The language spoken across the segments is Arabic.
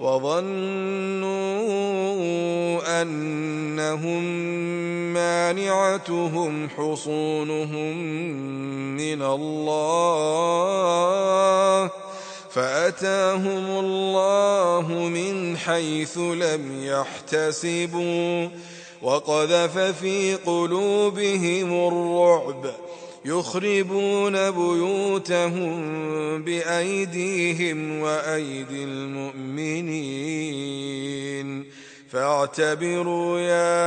وظنوا أنهم مانعتهم حصونهم من الله. فأتاهم الله من حيث لم يحتسبوا. وقذف في قلوبهم الرعب. يخربون بيوتهم بأيديهم وأيدي المؤمنين. فاعتبروا يا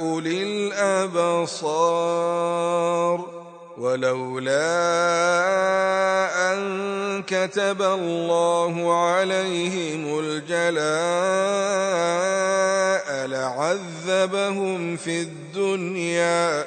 أولي الأبصار. ولولا أن كتب الله عليهم الجلاء لعذبهم في الدنيا.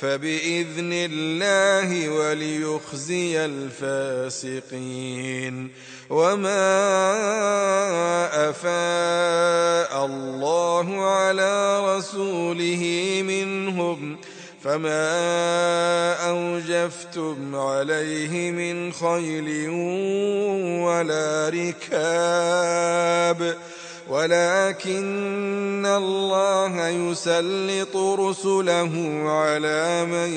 فبإذن الله وليخزي الفاسقين. وما أفاء الله على رسوله منهم فما أوجفتم عليه من خيل ولا ركاب. ولكن الله يسلط رسله على من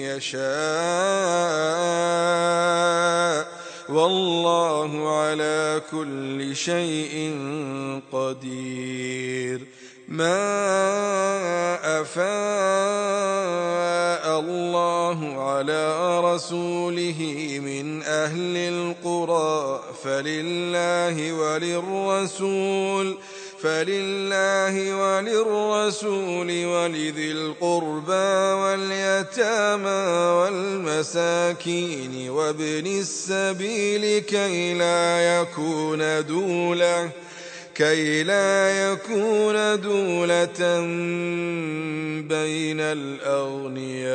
يشاء. والله على كل شيء قدير. ما أفاء الله على رسوله من أهل القرى فلله وللرسول فلله وللرسول ولذي القربى واليتامى والمساكين وابن السبيل كي لا يكون دولة كي لا يكون دولة بين الأغنياء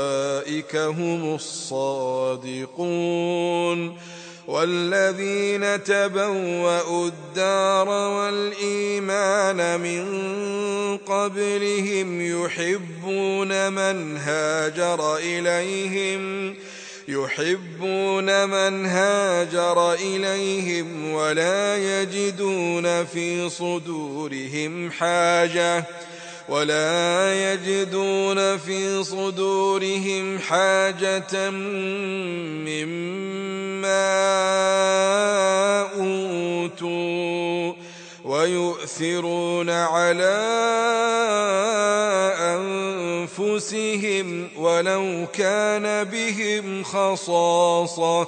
هم الصادقون والذين تبوأوا الدار والإيمان من قبلهم يحبون من هاجر إليهم يحبون من هاجر إليهم ولا يجدون في صدورهم حاجة. ولا يجدون في صدورهم حاجة مما أوتوا ويؤثرون على أنفسهم ولو كان بهم خصاصة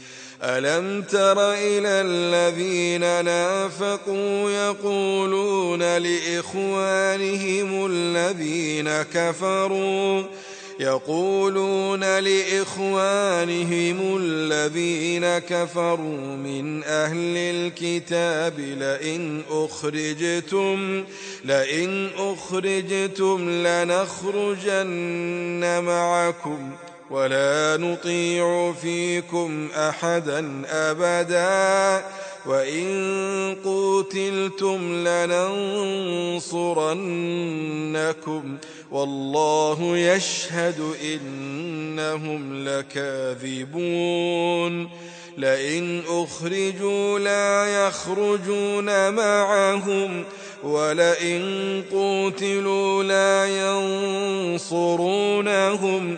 ألم تر إلى الذين نافقوا يقولون لإخوانهم الذين كفروا يقولون لإخوانهم الذين كفروا من أهل الكتاب لئن أخرجتم لئن أخرجتم لنخرجن معكم. ولا نطيع فيكم أحدا أبدا. وإن قتلتم لننصرنكم والله يشهد إنهم لكاذبون. لئن أخرجوا لا يخرجون معهم ولئن قتلوا لا ينصرونهم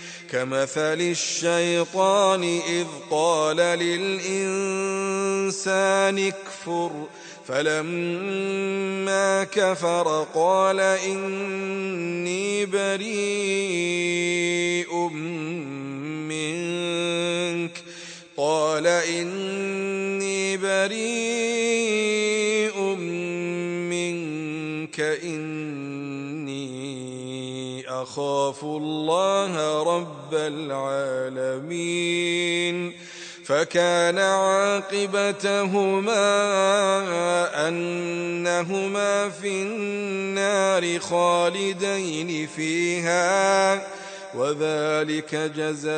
كمثل الشيطان إذ قال للإنسان اكفر فلما كفر قال إني بريء منك قال إني بريء أخاف الله رب العالمين فكان عاقبتهما أنهما في النار خالدين فيها وذلك جزاء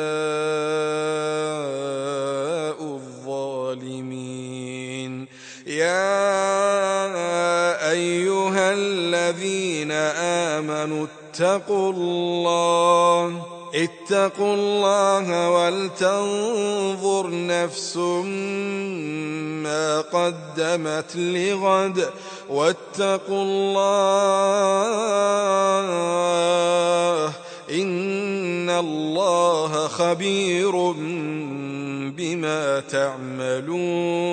الظالمين. يا أيها الذين آمنوا اتقوا الله اتقوا الله ولتنظر نفس ما قدمت لغد. واتقوا الله إن الله خبير بما تعملون.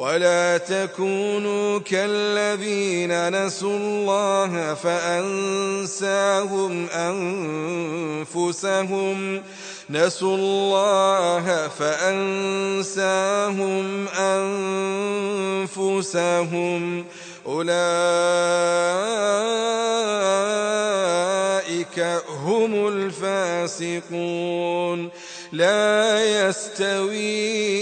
ولا تكونوا كالذين نسوا الله فأنساهم أنفسهم. نسوا الله فأنساهم أنفسهم. أولئك هم الفاسقون. لا يستوي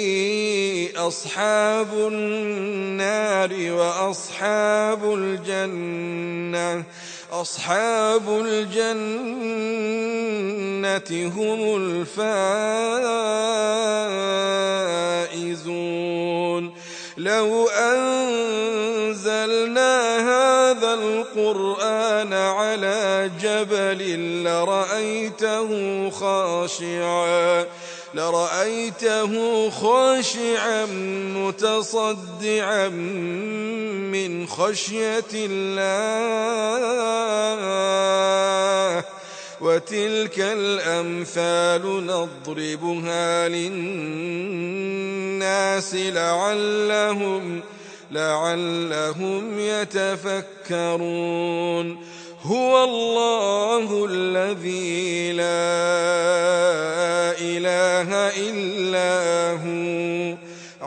أصحاب النار وأصحاب الجنة أصحاب الجنة هم الفائزون. لو أنزلنا هذا القرآن على جبل لرأيته خاشعا. لرأيته خاشعا متصدعا من خشية الله. وتلك الأمثال نضربها للناس لعلهم لعلهم يتفكرون. هو الله الذي لا إله إلا هو.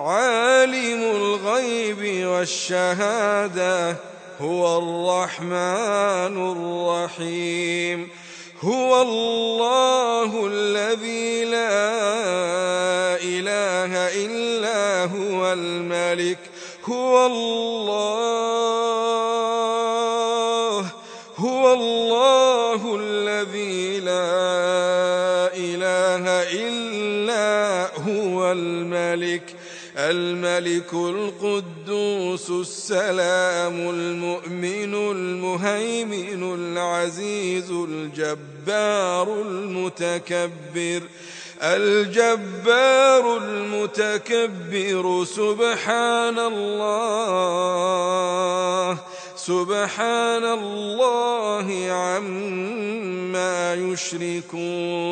عالم الغيب والشهادة هو الرحمن الرحيم. هو الله الذي لا إله إلا هو الملك. هو الله. هو الله الذي لا الملك الملك القدوس السلام المؤمن المهيمن العزيز الجبار المتكبر الجبار المتكبر سبحان الله سبحان الله عما يشركون.